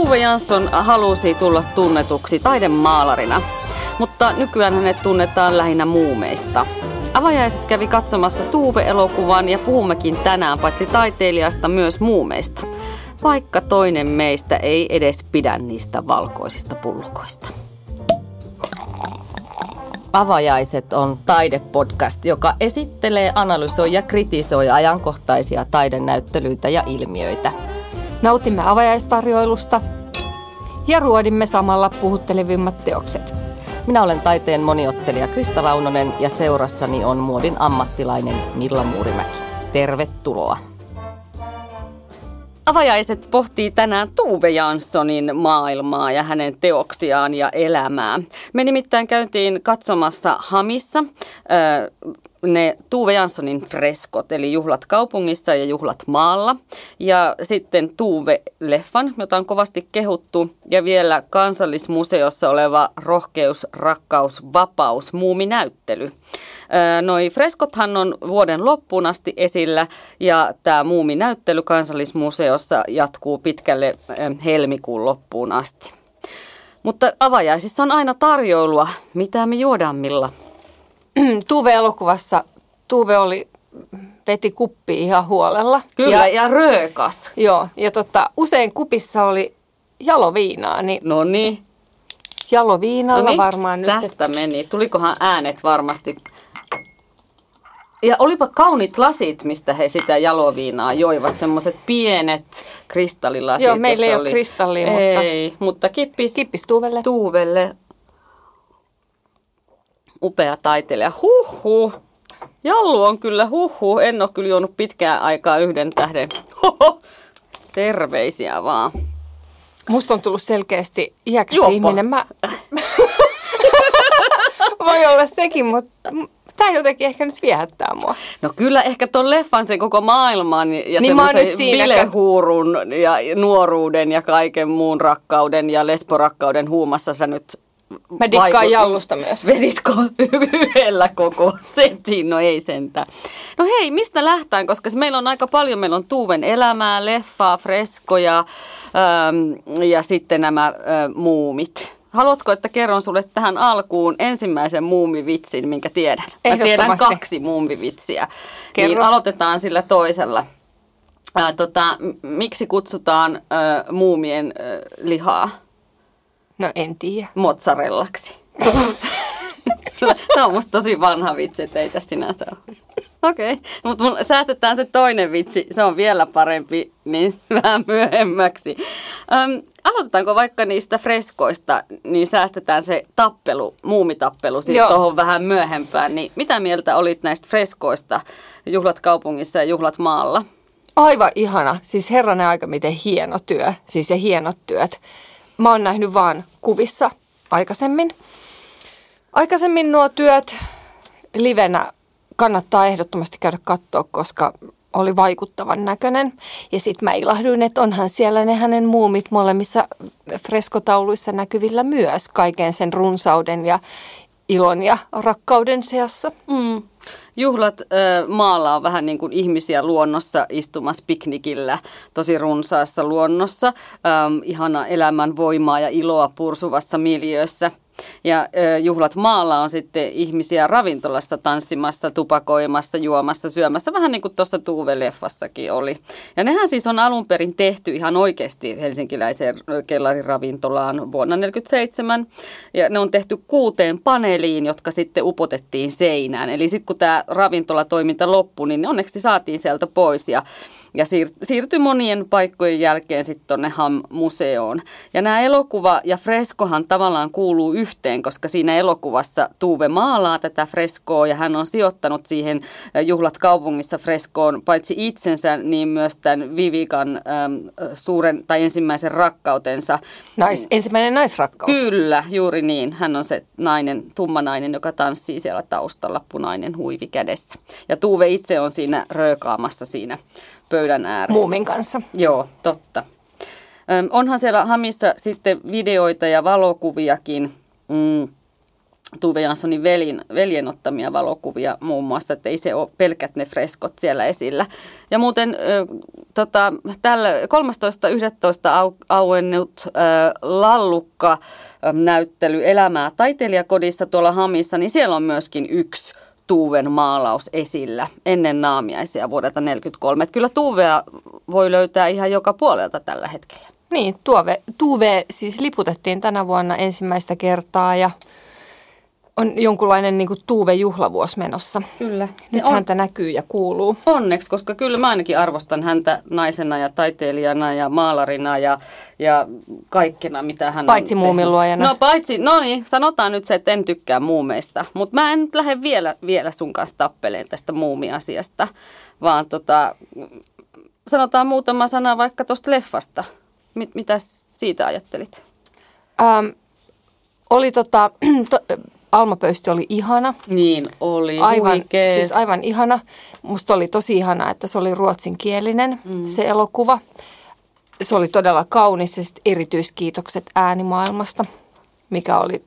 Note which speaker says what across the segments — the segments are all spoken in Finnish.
Speaker 1: Tuve Jansson halusi tulla tunnetuksi taidemaalarina, mutta nykyään hänet tunnetaan lähinnä muumeista. Avajaiset kävi katsomassa Tuve-elokuvan ja puhummekin tänään paitsi taiteilijasta myös muumeista, vaikka toinen meistä ei edes pidä niistä valkoisista pullukoista. Avajaiset on taidepodcast, joka esittelee, analysoi ja kritisoi ajankohtaisia taidenäyttelyitä ja ilmiöitä.
Speaker 2: Nautimme avajaistarjoilusta ja ruodimme samalla puhuttelevimmat teokset.
Speaker 1: Minä olen taiteen moniottelija Krista Launonen ja seurassani on muodin ammattilainen Milla Muurimäki. Tervetuloa! Avajaiset pohtii tänään Tuve Janssonin maailmaa ja hänen teoksiaan ja elämää. Me nimittäin käytiin katsomassa Hamissa ne Tuve Janssonin freskot, eli Juhlat kaupungissa ja Juhlat maalla. Ja sitten Tuve-leffan, jota on kovasti kehuttu. Ja vielä kansallismuseossa oleva Rohkeus, rakkaus, vapaus, muuminäyttely. Noi freskothan on vuoden loppuun asti esillä ja tämä muuminäyttely kansallismuseossa jatkuu pitkälle helmikuun loppuun asti. Mutta avajaisissa on aina tarjoilua. Mitä me juodaan, Milla?
Speaker 2: Tuve-elokuvassa Tuve oli, veti kuppi ihan huolella.
Speaker 1: Kyllä, ja, ja röökas.
Speaker 2: Joo, ja tota, usein kupissa oli jaloviinaa. Niin
Speaker 1: no niin.
Speaker 2: Jaloviinalla Noniin, varmaan
Speaker 1: nyt. Tästä meni. Tulikohan äänet varmasti ja olipa kaunit lasit, mistä he sitä jaloviinaa joivat. Semmoiset pienet kristallilasit.
Speaker 2: Joo, meillä ei oli... ole kristallia, mutta...
Speaker 1: Ei, mutta kippis,
Speaker 2: kippis tuuvelle.
Speaker 1: tuuvelle. Upea taiteilija. Huhhuh. Jallu on kyllä huhhuh. En ole kyllä juonut pitkään aikaa yhden tähden. Hoho. Terveisiä vaan.
Speaker 2: Musta on tullut selkeästi iäkäs Juoppo. ihminen. Mä... Voi olla sekin, mutta tämä jotenkin ehkä nyt viehättää mua.
Speaker 1: No kyllä ehkä tuon leffan sen koko maailman ja niin semmoisen bilehuurun ja nuoruuden ja kaiken muun rakkauden ja lesborakkauden huumassa sä nyt
Speaker 2: Mä dikkaan vaikut... jallusta myös.
Speaker 1: Veditko yhdellä koko setin? No ei sentään. No hei, mistä lähtään? Koska meillä on aika paljon. Meillä on Tuuven elämää, leffaa, freskoja ähm, ja sitten nämä äh, muumit. Haluatko, että kerron sulle tähän alkuun ensimmäisen muumivitsin, minkä tiedän? Mä tiedän kaksi muumivitsiä. Kerro. Niin aloitetaan sillä toisella. Ää, tota, miksi kutsutaan ää, muumien ää, lihaa?
Speaker 2: No en tiedä.
Speaker 1: Mozzarellaksi. Tämä on musta tosi vanha vitsi, että ei tässä sinänsä ole. Okei, okay. mutta säästetään se toinen vitsi, se on vielä parempi, niin vähän myöhemmäksi. Öm, aloitetaanko vaikka niistä freskoista, niin säästetään se tappelu, muumitappelu tuohon vähän myöhempään. Niin mitä mieltä olit näistä freskoista, juhlat kaupungissa ja juhlat maalla?
Speaker 2: Aivan ihana, siis herranen aika miten hieno työ, siis ja hienot työt. Mä oon nähnyt vaan kuvissa aikaisemmin. Aikaisemmin nuo työt livenä kannattaa ehdottomasti käydä katsoa, koska oli vaikuttavan näköinen. Ja sitten mä ilahduin, että onhan siellä ne hänen muumit molemmissa freskotauluissa näkyvillä myös kaiken sen runsauden ja ilon ja rakkauden seassa. Mm.
Speaker 1: Juhlat ö, maalla on vähän niin kuin ihmisiä luonnossa istumassa piknikillä, tosi runsaassa luonnossa, ö, ihana elämän voimaa ja iloa pursuvassa miljöössä. Ja juhlat maalla on sitten ihmisiä ravintolassa tanssimassa, tupakoimassa, juomassa, syömässä, vähän niin kuin tuossa Tuve-leffassakin oli. Ja nehän siis on alun perin tehty ihan oikeasti helsinkiläiseen kellariravintolaan vuonna 1947. Ja ne on tehty kuuteen paneeliin, jotka sitten upotettiin seinään. Eli sitten kun tämä ravintolatoiminta loppui, niin onneksi saatiin sieltä pois. Ja ja siir- siirtyi monien paikkojen jälkeen sitten tuonne HAM-museoon. Ja nämä elokuva ja freskohan tavallaan kuuluu yhteen, koska siinä elokuvassa Tuve maalaa tätä freskoa ja hän on sijoittanut siihen Juhlat kaupungissa freskoon paitsi itsensä, niin myös tämän Vivikan äm, suuren tai ensimmäisen rakkautensa.
Speaker 2: Nais, ensimmäinen naisrakkaus.
Speaker 1: Kyllä, juuri niin. Hän on se nainen, tumma nainen, joka tanssii siellä taustalla, punainen huivi kädessä. Ja Tuve itse on siinä röökaamassa siinä pöydän ääressä.
Speaker 2: Muumin kanssa.
Speaker 1: Joo, totta. Öm, onhan siellä Hamissa sitten videoita ja valokuviakin. Mm. Tuve Janssonin velin, veljen ottamia valokuvia muun muassa, että ei se ole pelkät ne freskot siellä esillä. Ja muuten tota, tällä 13.11. Au, auennut Lallukka-näyttely Elämää taiteilijakodissa tuolla Hamissa, niin siellä on myöskin yksi Tuuven maalaus esillä ennen naamiaisia vuodelta 1943. Kyllä Tuuvea voi löytää ihan joka puolelta tällä hetkellä.
Speaker 2: Niin, Tuove, Tuve siis liputettiin tänä vuonna ensimmäistä kertaa ja on jonkunlainen niin kuin Tuuve-juhlavuosi menossa.
Speaker 1: Kyllä.
Speaker 2: Nyt on, häntä näkyy ja kuuluu.
Speaker 1: Onneksi, koska kyllä mä ainakin arvostan häntä naisena ja taiteilijana ja maalarina ja, ja kaikkena, mitä hän
Speaker 2: Paitsi
Speaker 1: on
Speaker 2: muumiluojana.
Speaker 1: No paitsi, no niin, sanotaan nyt se, että en tykkää muumeista. Mutta mä en nyt lähde vielä, vielä sun kanssa tappeleen tästä muumiasiasta, vaan tota, sanotaan muutama sana vaikka tuosta leffasta. Mit, mitä siitä ajattelit?
Speaker 2: Ähm, oli tota, to, Alma Pöysti oli ihana.
Speaker 1: Niin oli,
Speaker 2: aivan, huikea. Siis aivan ihana. Musta oli tosi ihana, että se oli ruotsinkielinen mm. se elokuva. Se oli todella kaunis ja erityiskiitokset äänimaailmasta, mikä oli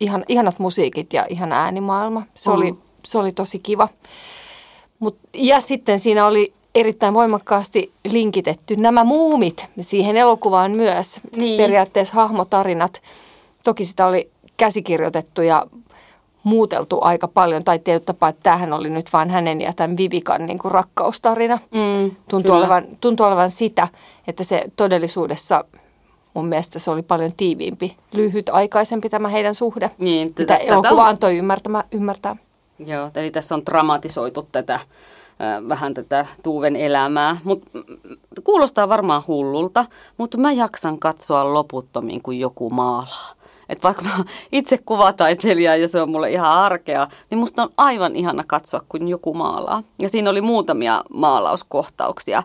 Speaker 2: ihan, ihanat musiikit ja ihan äänimaailma. Se, mm. oli, se oli tosi kiva. Mut, ja sitten siinä oli erittäin voimakkaasti linkitetty nämä muumit siihen elokuvaan myös. Niin. Periaatteessa hahmotarinat. Toki sitä oli käsikirjoitettu ja muuteltu aika paljon, tai tietyllä tapaa, että tämähän oli nyt vain hänen ja tämän Vivikan niin kuin rakkaustarina. Mm, tuntuu, olevan, tuntuu olevan sitä, että se todellisuudessa mun mielestä se oli paljon tiiviimpi, lyhyt aikaisempi tämä heidän suhde, niin, mitä tätä elokuva on... antoi ymmärtää, ymmärtää.
Speaker 1: Joo, eli tässä on dramatisoitu tätä vähän tätä Tuuven elämää. Mut, kuulostaa varmaan hullulta, mutta mä jaksan katsoa loputtomiin, kun joku maalaa. Että vaikka mä itse kuvataiteilija ja se on mulle ihan arkea, niin musta on aivan ihana katsoa, kun joku maalaa. Ja siinä oli muutamia maalauskohtauksia.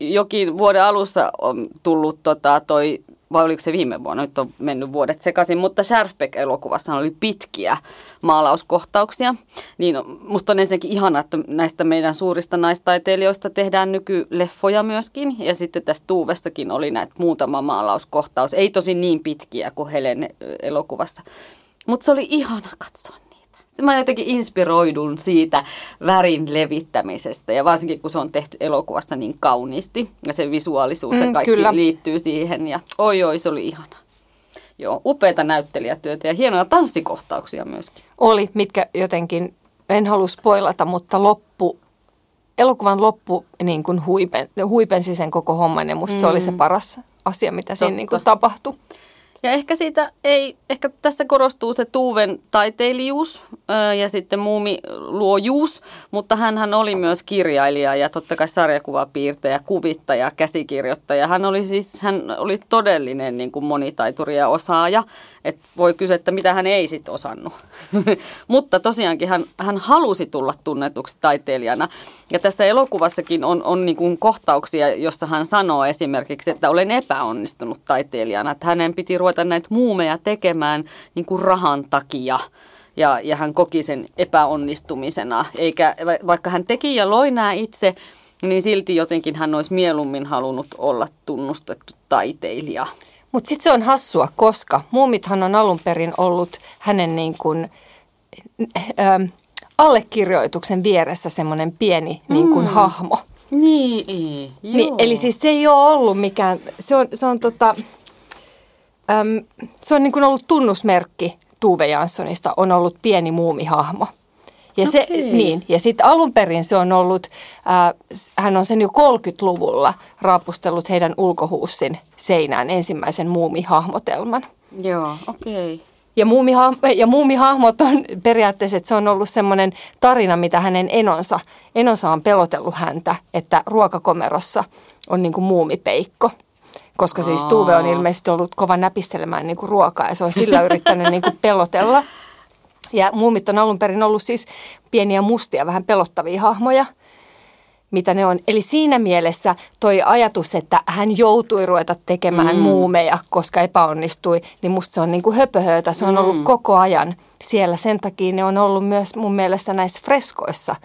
Speaker 1: Jokin vuoden alussa on tullut tota, toi vai oliko se viime vuonna, nyt on mennyt vuodet sekaisin, mutta Scherfbeck-elokuvassa oli pitkiä maalauskohtauksia. Niin musta on ensinnäkin ihana, että näistä meidän suurista naistaiteilijoista tehdään nykyleffoja myöskin. Ja sitten tässä Tuuvessakin oli näitä muutama maalauskohtaus. Ei tosi niin pitkiä kuin Helen elokuvassa. Mutta se oli ihana katsoa mä jotenkin inspiroidun siitä värin levittämisestä ja varsinkin kun se on tehty elokuvassa niin kauniisti ja se visuaalisuus mm, ja kaikki kyllä. liittyy siihen ja oi oi se oli ihana. Joo, upeita näyttelijätyötä ja hienoja tanssikohtauksia myöskin.
Speaker 2: Oli, mitkä jotenkin, en halua spoilata, mutta loppu, elokuvan loppu niin kuin huipen, huipensi sen koko homman ja musta mm. se oli se mm. paras asia, mitä Totta. siinä niin kuin tapahtui.
Speaker 1: Ja ehkä siitä ei, ehkä tässä korostuu se Tuuven taiteilijuus ja sitten muumiluojuus, mutta hän oli myös kirjailija ja totta kai sarjakuvapiirtäjä, kuvittaja, käsikirjoittaja. Hän oli siis, hän oli todellinen niin kuin monitaituri ja osaaja, että voi kysyä, että mitä hän ei sitten osannut. mutta tosiaankin hän, hän halusi tulla tunnetuksi taiteilijana. Ja tässä elokuvassakin on, on niin kuin kohtauksia, jossa hän sanoo esimerkiksi, että olen epäonnistunut taiteilijana, että hänen piti ruveta näitä muumeja tekemään niin kuin rahan takia. Ja, ja hän koki sen epäonnistumisena. Eikä, vaikka hän teki ja loi nämä itse, niin silti jotenkin hän olisi mieluummin halunnut olla tunnustettu taiteilija.
Speaker 2: Mutta sitten se on hassua, koska muumithan on alun perin ollut hänen niin kuin, äh, allekirjoituksen vieressä semmoinen pieni niin kuin, mm. hahmo.
Speaker 1: Niin,
Speaker 2: niin, eli siis se ei ole ollut mikään, se on, se on tota, Öm, se on niin kuin ollut tunnusmerkki Tuve Janssonista, on ollut pieni muumihahmo. Ja, se, okay. niin, ja sitten alun perin se on ollut, äh, hän on sen jo 30-luvulla raapustellut heidän ulkohuussin seinään ensimmäisen muumihahmotelman.
Speaker 1: Joo, okei. Okay.
Speaker 2: Ja, muumihahmo, ja muumihahmot on periaatteessa, että se on ollut semmoinen tarina, mitä hänen enonsa, enonsa on pelotellut häntä, että ruokakomerossa on niin kuin muumipeikko – koska siis Tuve on ilmeisesti ollut kova näpistelemään niin kuin ruokaa ja se on sillä yrittänyt niin kuin pelotella. Ja muumit on alun perin ollut siis pieniä mustia, vähän pelottavia hahmoja, mitä ne on. Eli siinä mielessä toi ajatus, että hän joutui ruveta tekemään mm. muumeja, koska epäonnistui, niin musta se on niin kuin höpöhöitä. Se on mm. ollut koko ajan siellä. Sen takia ne on ollut myös mun mielestä näissä freskoissa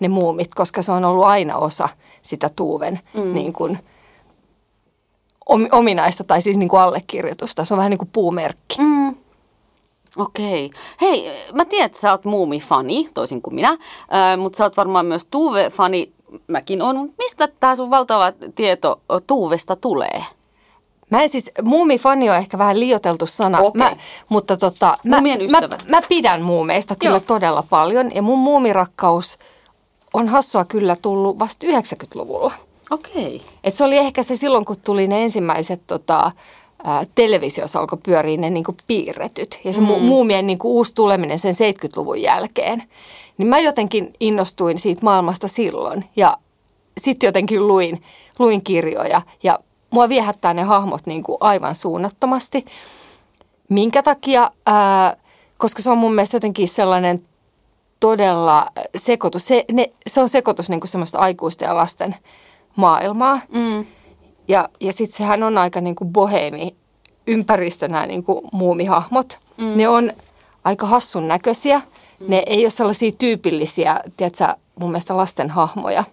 Speaker 2: ne muumit, koska se on ollut aina osa sitä Tuuven mm. niin kuin – ominaista tai siis niin kuin allekirjoitusta. Se on vähän niin kuin puumerkki. Mm.
Speaker 1: Okei. Hei, mä tiedän, että sä oot muumifani, toisin kuin minä, äh, mutta sä oot varmaan myös Tuve-fani. Mäkin on. Mistä tämä sun valtava tieto Tuuvesta tulee?
Speaker 2: Mä en siis, muumifani on ehkä vähän liioteltu sana,
Speaker 1: Okei.
Speaker 2: mä, mutta tota, mä, mä,
Speaker 1: ystävä.
Speaker 2: mä pidän muumeista kyllä
Speaker 1: Joo.
Speaker 2: todella paljon. Ja mun muumirakkaus on hassua kyllä tullut vasta 90-luvulla.
Speaker 1: Okei.
Speaker 2: Et se oli ehkä se silloin, kun tuli ne ensimmäiset tota, ää, televisiossa alkoi pyöriä ne niinku piirretyt. Ja se mm. muumien niinku uusi tuleminen sen 70-luvun jälkeen. Niin mä jotenkin innostuin siitä maailmasta silloin. Ja sitten jotenkin luin, luin kirjoja. Ja mua viehättää ne hahmot niinku aivan suunnattomasti. Minkä takia? Ää, koska se on mun mielestä jotenkin sellainen todella sekoitus. Se, ne, se on sekoitus niinku semmoista aikuisten ja lasten maailmaa.
Speaker 1: Mm.
Speaker 2: Ja, ja sitten sehän on aika niin kuin boheemi ympäristö nämä niin kuin muumihahmot. Mm. Ne on aika hassun näköisiä. Mm. Ne ei ole sellaisia tyypillisiä, tiedätkö, mun mielestä lasten hahmoja.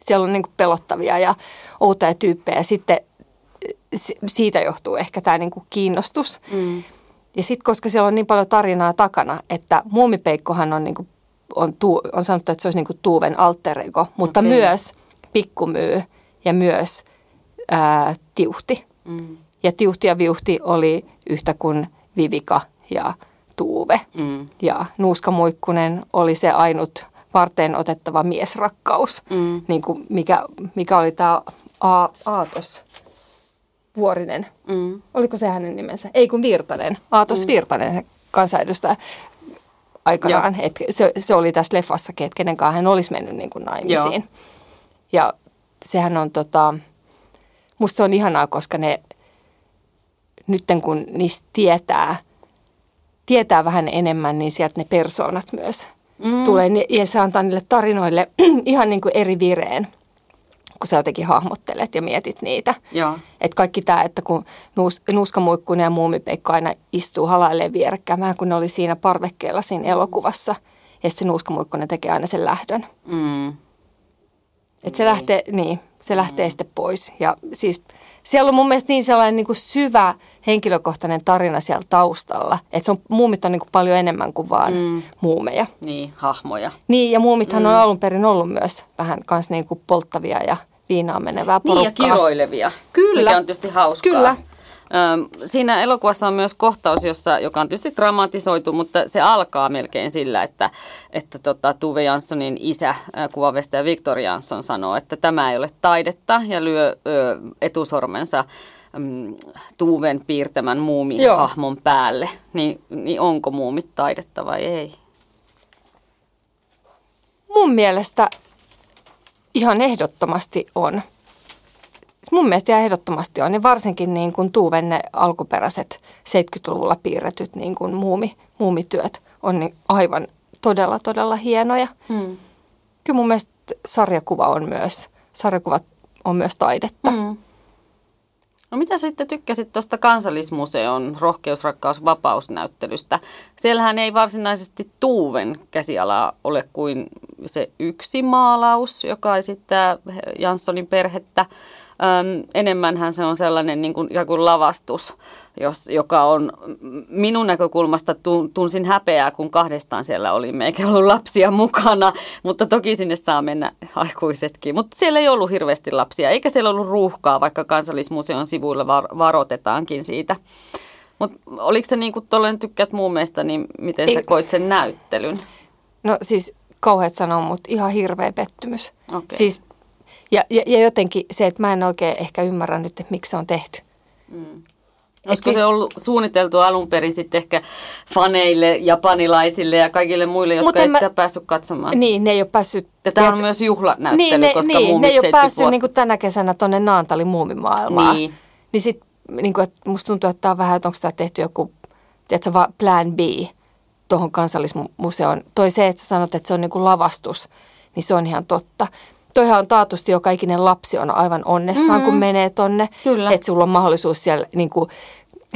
Speaker 2: Siellä on niin kuin pelottavia ja outoja tyyppejä. Sitten si- siitä johtuu ehkä tämä niin kuin kiinnostus.
Speaker 1: Mm.
Speaker 2: Ja sitten koska siellä on niin paljon tarinaa takana, että muumipeikkohan on, niinku, on, tuu, on sanottu, että se olisi niinku Tuuven alter ego, mutta
Speaker 1: Okei.
Speaker 2: myös pikkumyy ja myös ää, tiuhti.
Speaker 1: Mm.
Speaker 2: Ja tiuhti ja viuhti oli yhtä kuin Vivika ja Tuuve.
Speaker 1: Mm.
Speaker 2: Ja Nuuska Muikkunen oli se ainut varteen otettava miesrakkaus,
Speaker 1: Mm.
Speaker 2: niin kuin mikä, mikä oli tämä Aatos Vuorinen.
Speaker 1: Mm.
Speaker 2: Oliko se hänen nimensä? Ei kun Virtanen. Aatos mm. Virtanen, kansanedustaja aikanaan. Et se, se oli tässä leffassakin, että kenen kanssa hän olisi mennyt niin kuin naimisiin.
Speaker 1: Joo.
Speaker 2: Ja sehän on tota, musta se on ihanaa, koska ne nytten kun niistä tietää, tietää vähän enemmän, niin sieltä ne persoonat myös mm. tulee. Ja se antaa niille tarinoille ihan niin kuin eri vireen, kun sä jotenkin hahmottelet ja mietit niitä.
Speaker 1: Joo.
Speaker 2: Että kaikki tämä, että kun nuus, Nuuskamuikkunen ja Muumipeikko aina istuu halailleen vierekkäin, vähän kun ne oli siinä parvekkeella siinä elokuvassa. Ja sitten Nuuskamuikkunen tekee aina sen lähdön.
Speaker 1: Mm.
Speaker 2: Että se lähtee, niin, se lähtee sitten pois. Ja siis siellä on mun mielestä niin sellainen niin kuin syvä henkilökohtainen tarina siellä taustalla. Että se on, muumit on niin kuin paljon enemmän kuin vaan mm. muumeja.
Speaker 1: Niin, hahmoja.
Speaker 2: Niin, ja muumithan mm. on alun perin ollut myös vähän kans niin kuin polttavia ja viinaan menevää
Speaker 1: Niin,
Speaker 2: porukkaa.
Speaker 1: ja kiroilevia.
Speaker 2: Kyllä.
Speaker 1: Mikä on tietysti hauskaa.
Speaker 2: Kyllä.
Speaker 1: Siinä elokuvassa on myös kohtaus, jossa, joka on tietysti dramatisoitu, mutta se alkaa melkein sillä, että, että tota, Tuve Janssonin isä, kuvavestaja Victor Jansson sanoo, että tämä ei ole taidetta ja lyö ö, etusormensa mm, Tuven piirtämän muumihahmon päälle. Niin, niin onko muumit taidetta vai ei?
Speaker 2: Mun mielestä ihan ehdottomasti on. Siis Mun mielestä ihan ehdottomasti on, ja varsinkin niin kuin Tuuven ne alkuperäiset 70-luvulla piirretyt niin kuin muumi, muumityöt on niin aivan todella, todella hienoja.
Speaker 1: Hmm.
Speaker 2: Kyllä mun mielestä sarjakuva on myös, sarjakuvat on myös taidetta.
Speaker 1: Mm. No mitä sitten tykkäsit tuosta Kansallismuseon rohkeus, rakkaus, vapausnäyttelystä? Siellähän ei varsinaisesti Tuuven käsiala ole kuin se yksi maalaus, joka esittää Janssonin perhettä. Öm, enemmänhän se on sellainen niin kuin, ikään kuin lavastus, jos, joka on minun näkökulmasta tun, tunsin häpeää, kun kahdestaan siellä olimme, eikä ollut lapsia mukana, mutta toki sinne saa mennä aikuisetkin. Mutta siellä ei ollut hirveästi lapsia, eikä siellä ollut ruuhkaa, vaikka kansallismuseon sivuilla var, varotetaankin siitä. Mutta oliko se niin kuin tykkäät muun mielestä, niin miten
Speaker 2: Ei.
Speaker 1: sä koit sen näyttelyn?
Speaker 2: No siis kauheat sanoa, mutta ihan hirveä pettymys.
Speaker 1: Okei.
Speaker 2: Siis, ja, ja, ja jotenkin se, että mä en oikein ehkä ymmärrä nyt, että miksi se on tehty.
Speaker 1: Olisiko
Speaker 2: siis-
Speaker 1: se ollut suunniteltu alun perin sitten ehkä faneille, japanilaisille ja kaikille muille, jotka ei
Speaker 2: mä-
Speaker 1: sitä päässyt katsomaan?
Speaker 2: Niin, ne ei ole päässyt...
Speaker 1: Ja tämä on myös juhlanäyttely,
Speaker 2: niin, ne,
Speaker 1: koska
Speaker 2: niin, ne ei ole
Speaker 1: 70
Speaker 2: päässyt
Speaker 1: vuotta.
Speaker 2: niin kuin tänä kesänä tuonne Naantalin muumimaailmaan.
Speaker 1: Niin.
Speaker 2: Niin sit, niin kuin, että musta tuntuu, että tämä on vähän, että onko tämä tehty joku, tiedätkö, vaan plan B tuohon kansallismuseoon. Toi se, että sä sanot, että se on niin kuin lavastus, niin se on ihan totta. Toihan on taatusti joka ikinen lapsi on aivan onnessaan, mm. kun menee tonne. Että sulla on mahdollisuus siellä, niin kuin,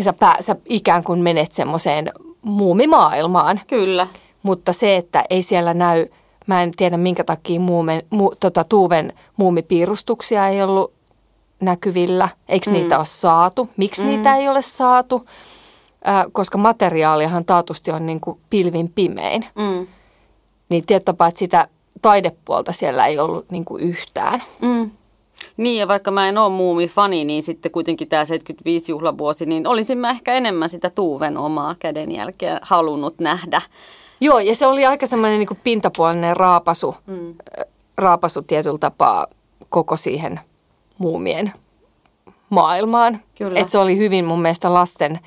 Speaker 2: sä, pää, sä ikään kuin menet semmoiseen muumimaailmaan.
Speaker 1: Kyllä.
Speaker 2: Mutta se, että ei siellä näy, mä en tiedä minkä takia muumen, mu, tota, Tuuven muumipiirustuksia ei ollut näkyvillä. Eikö mm. niitä ole saatu? Miksi mm. niitä ei ole saatu? ää, koska materiaalihan taatusti on niin kuin pilvin pimein.
Speaker 1: Mm.
Speaker 2: Niin tietyllä tapaa, että sitä taidepuolta siellä ei ollut niin kuin yhtään.
Speaker 1: Mm. Niin, ja vaikka mä en ole muumifani, niin sitten kuitenkin tämä 75-juhlavuosi, niin olisin mä ehkä enemmän sitä Tuuven omaa kädenjälkeä halunnut nähdä.
Speaker 2: Joo, ja se oli aika semmoinen niin pintapuolinen raapasu, mm. raapasu tietyllä tapaa koko siihen muumien maailmaan.
Speaker 1: Kyllä.
Speaker 2: Et se oli hyvin mun mielestä lasten,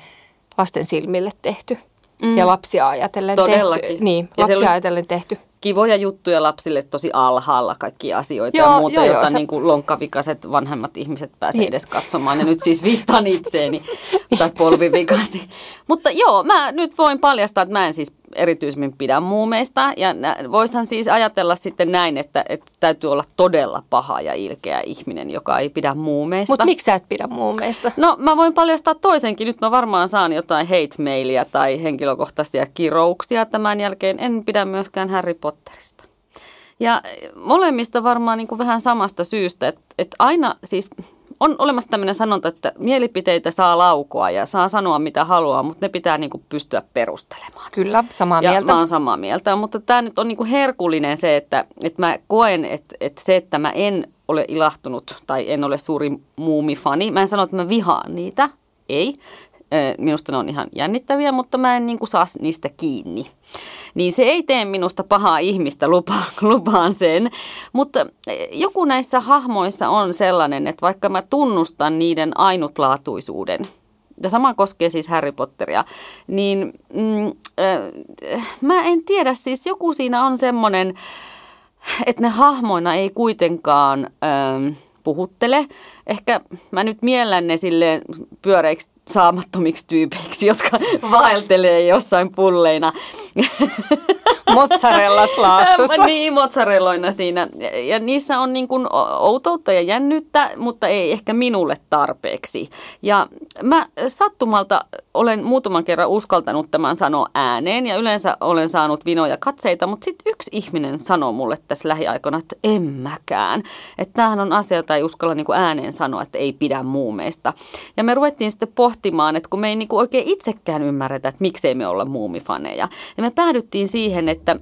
Speaker 2: lasten silmille tehty mm. ja lapsia ajatellen
Speaker 1: Todellakin.
Speaker 2: tehty. Niin,
Speaker 1: Ja se
Speaker 2: lapsia ajatellen tehty.
Speaker 1: Kivoja juttuja lapsille tosi alhaalla, kaikki asioita
Speaker 2: Joo,
Speaker 1: ja muuta,
Speaker 2: joo, joo,
Speaker 1: jota
Speaker 2: sä-
Speaker 1: niin kuin lonkkavikaiset vanhemmat ihmiset pääsee
Speaker 2: Niin.
Speaker 1: edes katsomaan. Ja nyt siis viittaan itseeni tai polvivikasi. Mutta joo, mä nyt voin paljastaa, että mä en siis erityisemmin pidä muumeista. Ja voishan siis ajatella sitten näin, että, että täytyy olla todella paha ja ilkeä ihminen, joka ei pidä muumeista.
Speaker 2: Mutta miksi sä et pidä muumeista?
Speaker 1: No mä voin paljastaa toisenkin. Nyt mä varmaan saan jotain hate-mailia tai henkilökohtaisia kirouksia tämän jälkeen. En pidä myöskään Harry Potterista. Ja molemmista varmaan niin kuin vähän samasta syystä, että, että aina siis on olemassa tämmöinen sanonta, että mielipiteitä saa laukoa ja saa sanoa mitä haluaa, mutta ne pitää niin kuin pystyä perustelemaan.
Speaker 2: Kyllä, samaa
Speaker 1: Ja
Speaker 2: mieltä.
Speaker 1: mä oon samaa mieltä, mutta tämä nyt on niinku herkullinen se, että, että mä koen, että, että se, että mä en ole ilahtunut tai en ole suuri muumifani, mä en sano, että mä vihaan niitä, ei. Minusta ne on ihan jännittäviä, mutta mä en niinku saa niistä kiinni. Niin se ei tee minusta pahaa ihmistä, lupaan, lupaan sen. Mutta joku näissä hahmoissa on sellainen, että vaikka mä tunnustan niiden ainutlaatuisuuden, ja sama koskee siis Harry Potteria, niin mm, äh, mä en tiedä, siis joku siinä on semmoinen, että ne hahmoina ei kuitenkaan ähm, puhuttele. Ehkä mä nyt miellän ne silleen pyöreiksi saamattomiksi tyypeiksi, jotka vaeltelee jossain pulleina.
Speaker 2: Mozzarellat laaksossa.
Speaker 1: niin, mozzarelloina siinä. Ja, niissä on niin kuin outoutta ja jännyyttä, mutta ei ehkä minulle tarpeeksi. Ja mä sattumalta olen muutaman kerran uskaltanut tämän sanoa ääneen ja yleensä olen saanut vinoja katseita, mutta sitten yksi ihminen sanoo mulle tässä lähiaikoina, että en mäkään. Että tämähän on asia, jota ei uskalla niin kuin ääneen sanoa, että ei pidä muumeista. Ja me ruvettiin sitten pohtimaan, että kun me ei niin kuin oikein itsekään ymmärretä, että miksei me olla muumifaneja. Ja me päädyttiin siihen, että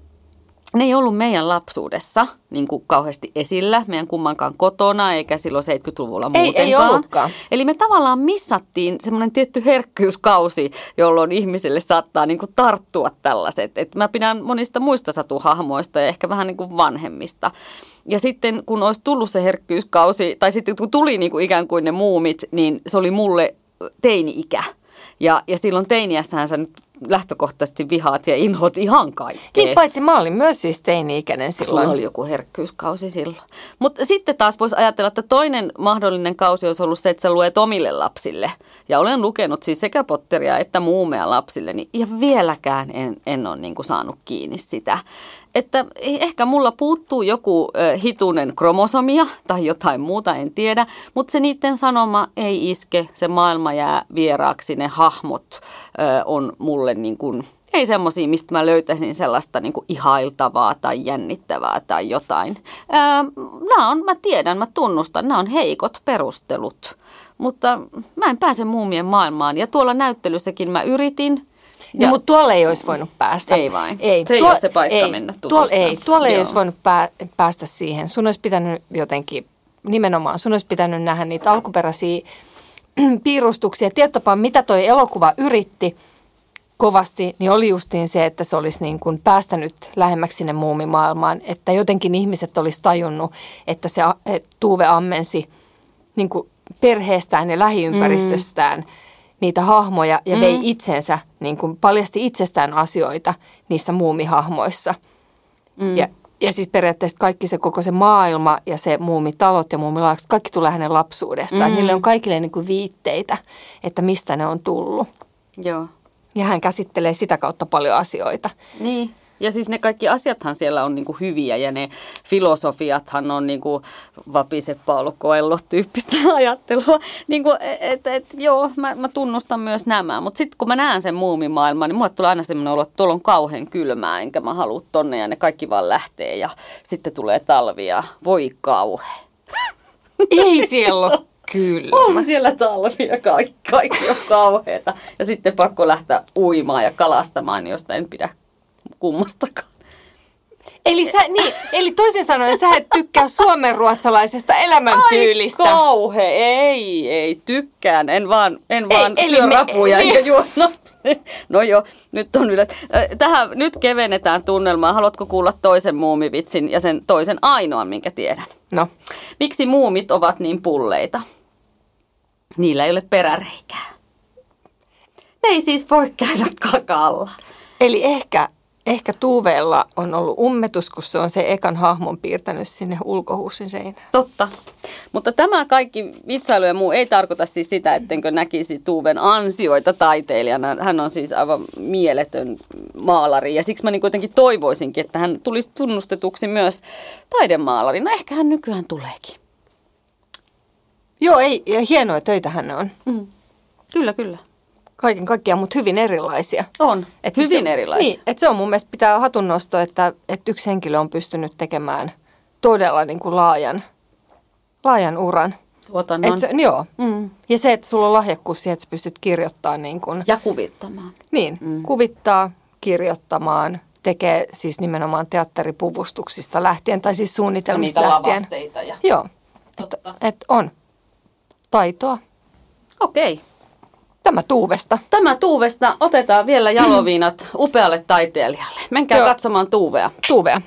Speaker 1: ne ei ollut meidän lapsuudessa niin kuin kauheasti esillä, meidän kummankaan kotona, eikä silloin 70-luvulla
Speaker 2: Ei- ei
Speaker 1: muutenkaan.
Speaker 2: ollutkaan.
Speaker 1: Eli me tavallaan missattiin semmoinen tietty herkkyyskausi, jolloin ihmiselle saattaa niin kuin tarttua tällaiset. Et mä pidän monista muista satuhahmoista ja ehkä vähän niin kuin vanhemmista. Ja sitten kun olisi tullut se herkkyyskausi, tai sitten kun tuli niin kuin ikään kuin ne muumit, niin se oli mulle teini-ikä. Ja, ja silloin teiniässähän sä nyt lähtökohtaisesti vihaat ja inhot ihan kaikkea.
Speaker 2: Niin, paitsi mä olin myös siis teini-ikäinen
Speaker 1: Sulla
Speaker 2: silloin.
Speaker 1: oli joku herkkyyskausi silloin. Mutta sitten taas voisi ajatella, että toinen mahdollinen kausi olisi ollut se, että sä luet omille lapsille. Ja olen lukenut siis sekä Potteria että muumea lapsilleni. Ja vieläkään en, en ole niin kuin saanut kiinni sitä. Että ehkä mulla puuttuu joku hitunen kromosomia tai jotain muuta, en tiedä. Mutta se niiden sanoma ei iske, se maailma jää vieraaksi, ne hahmot on mulle niin kuin ei semmoisia, mistä mä löytäisin sellaista niin kuin ihailtavaa tai jännittävää tai jotain. Nämä on, mä tiedän, mä tunnustan, nämä on heikot perustelut. Mutta mä en pääse muumien maailmaan. Ja tuolla näyttelyssäkin mä yritin.
Speaker 2: No, mutta tuolle ei olisi voinut päästä.
Speaker 1: Ei vai? Se ei ole se paikka mennä
Speaker 2: tuolla,
Speaker 1: tutustumaan.
Speaker 2: ei, tuolla ei
Speaker 1: Joo.
Speaker 2: olisi voinut pää, päästä siihen. Sun olisi pitänyt jotenkin, nimenomaan sun olisi pitänyt nähdä niitä alkuperäisiä piirustuksia. Tietopaan, mitä toi elokuva yritti kovasti, niin oli justiin se, että se olisi niin kuin päästänyt lähemmäksi sinne muumimaailmaan. Että jotenkin ihmiset olisi tajunnut, että se että Tuve ammensi niin kuin perheestään ja lähiympäristöstään mm. Niitä hahmoja ja mm. vei itsensä, niin kuin paljasti itsestään asioita niissä muumihahmoissa. Mm. Ja, ja siis periaatteessa kaikki se koko se maailma ja se muumitalot ja muumilaakset, kaikki tulee hänen lapsuudestaan. Mm. Niille on kaikille niin kuin viitteitä, että mistä ne on tullut.
Speaker 1: Joo.
Speaker 2: Ja hän käsittelee sitä kautta paljon asioita.
Speaker 1: Niin. Ja siis ne kaikki asiathan siellä on niinku hyviä ja ne filosofiathan on niinku Vapise Paolo Coelho tyyppistä ajattelua. Niinku, et, et, joo, mä, mä tunnustan myös nämä. Mutta sitten kun mä näen sen muumimaailman, niin mulle tulee aina semmoinen olo, että tuolla on kauhean kylmää, enkä mä halua tonne ja ne kaikki vaan lähtee ja sitten tulee talvi ja voi kauhe.
Speaker 2: Ei siellä ole Kyllä.
Speaker 1: On siellä talvi ja kaikki, kaikki on kauheata. Ja sitten pakko lähteä uimaan ja kalastamaan, josta en pidä kummastakaan.
Speaker 2: Eli, sä, niin, eli toisin sanoen sä et tykkää suomenruotsalaisesta elämäntyylistä.
Speaker 1: Ai kauhe, ei, ei, tykkään. En vaan, en
Speaker 2: Ei,
Speaker 1: vaan
Speaker 2: eli
Speaker 1: syö
Speaker 2: me-
Speaker 1: rapuja
Speaker 2: niin.
Speaker 1: enkä juo snapsia. No joo, nyt on ylät. Tähän nyt kevennetään tunnelmaa. Haluatko kuulla toisen muumivitsin ja sen toisen ainoan, minkä tiedän?
Speaker 2: No,
Speaker 1: Miksi muumit ovat niin pulleita? Niillä ei ole peräreikää. Ne ei siis voi käydä kakalla.
Speaker 2: eli ehkä, ehkä Tuuveella on ollut ummetus, kun se on se ekan hahmon piirtänyt sinne ulkohuussin seinään.
Speaker 1: Totta. Mutta tämä kaikki vitsailu ja muu ei tarkoita siis sitä, ettenkö näkisi Tuuven ansioita taiteilijana. Hän on siis aivan mieletön maalari ja siksi mä niin kuitenkin toivoisinkin, että hän tulisi tunnustetuksi myös taidemaalarina. Ehkä hän nykyään tuleekin.
Speaker 2: Joo, ei, ja hienoja töitä hän on.
Speaker 1: Mm. Kyllä, kyllä.
Speaker 2: Kaiken kaikkiaan, mutta hyvin erilaisia.
Speaker 1: On.
Speaker 2: Et
Speaker 1: Hyvin
Speaker 2: siis se,
Speaker 1: erilaisia.
Speaker 2: Niin, että se on mun mielestä pitää hatunnosto, että, että yksi henkilö on pystynyt tekemään todella niin kuin laajan, laajan uran.
Speaker 1: Tuotannon.
Speaker 2: Et se, joo.
Speaker 1: Mm.
Speaker 2: Ja se, että sulla on lahjakkuus siihen, että sä pystyt kirjoittamaan niin kuin,
Speaker 1: Ja kuvittamaan.
Speaker 2: niin, mm. kuvittaa, kirjoittamaan, tekee siis nimenomaan teatteripuvustuksista lähtien, tai siis suunnitelmista
Speaker 1: niitä
Speaker 2: lähtien.
Speaker 1: ja...
Speaker 2: Joo, että et on taitoa.
Speaker 1: Okei.
Speaker 2: Tämä Tuuvesta.
Speaker 1: Tämä Tuuvesta otetaan vielä jaloviinat upealle taiteilijalle. Menkää
Speaker 2: Joo.
Speaker 1: katsomaan Tuuvea.
Speaker 2: Tuuvea.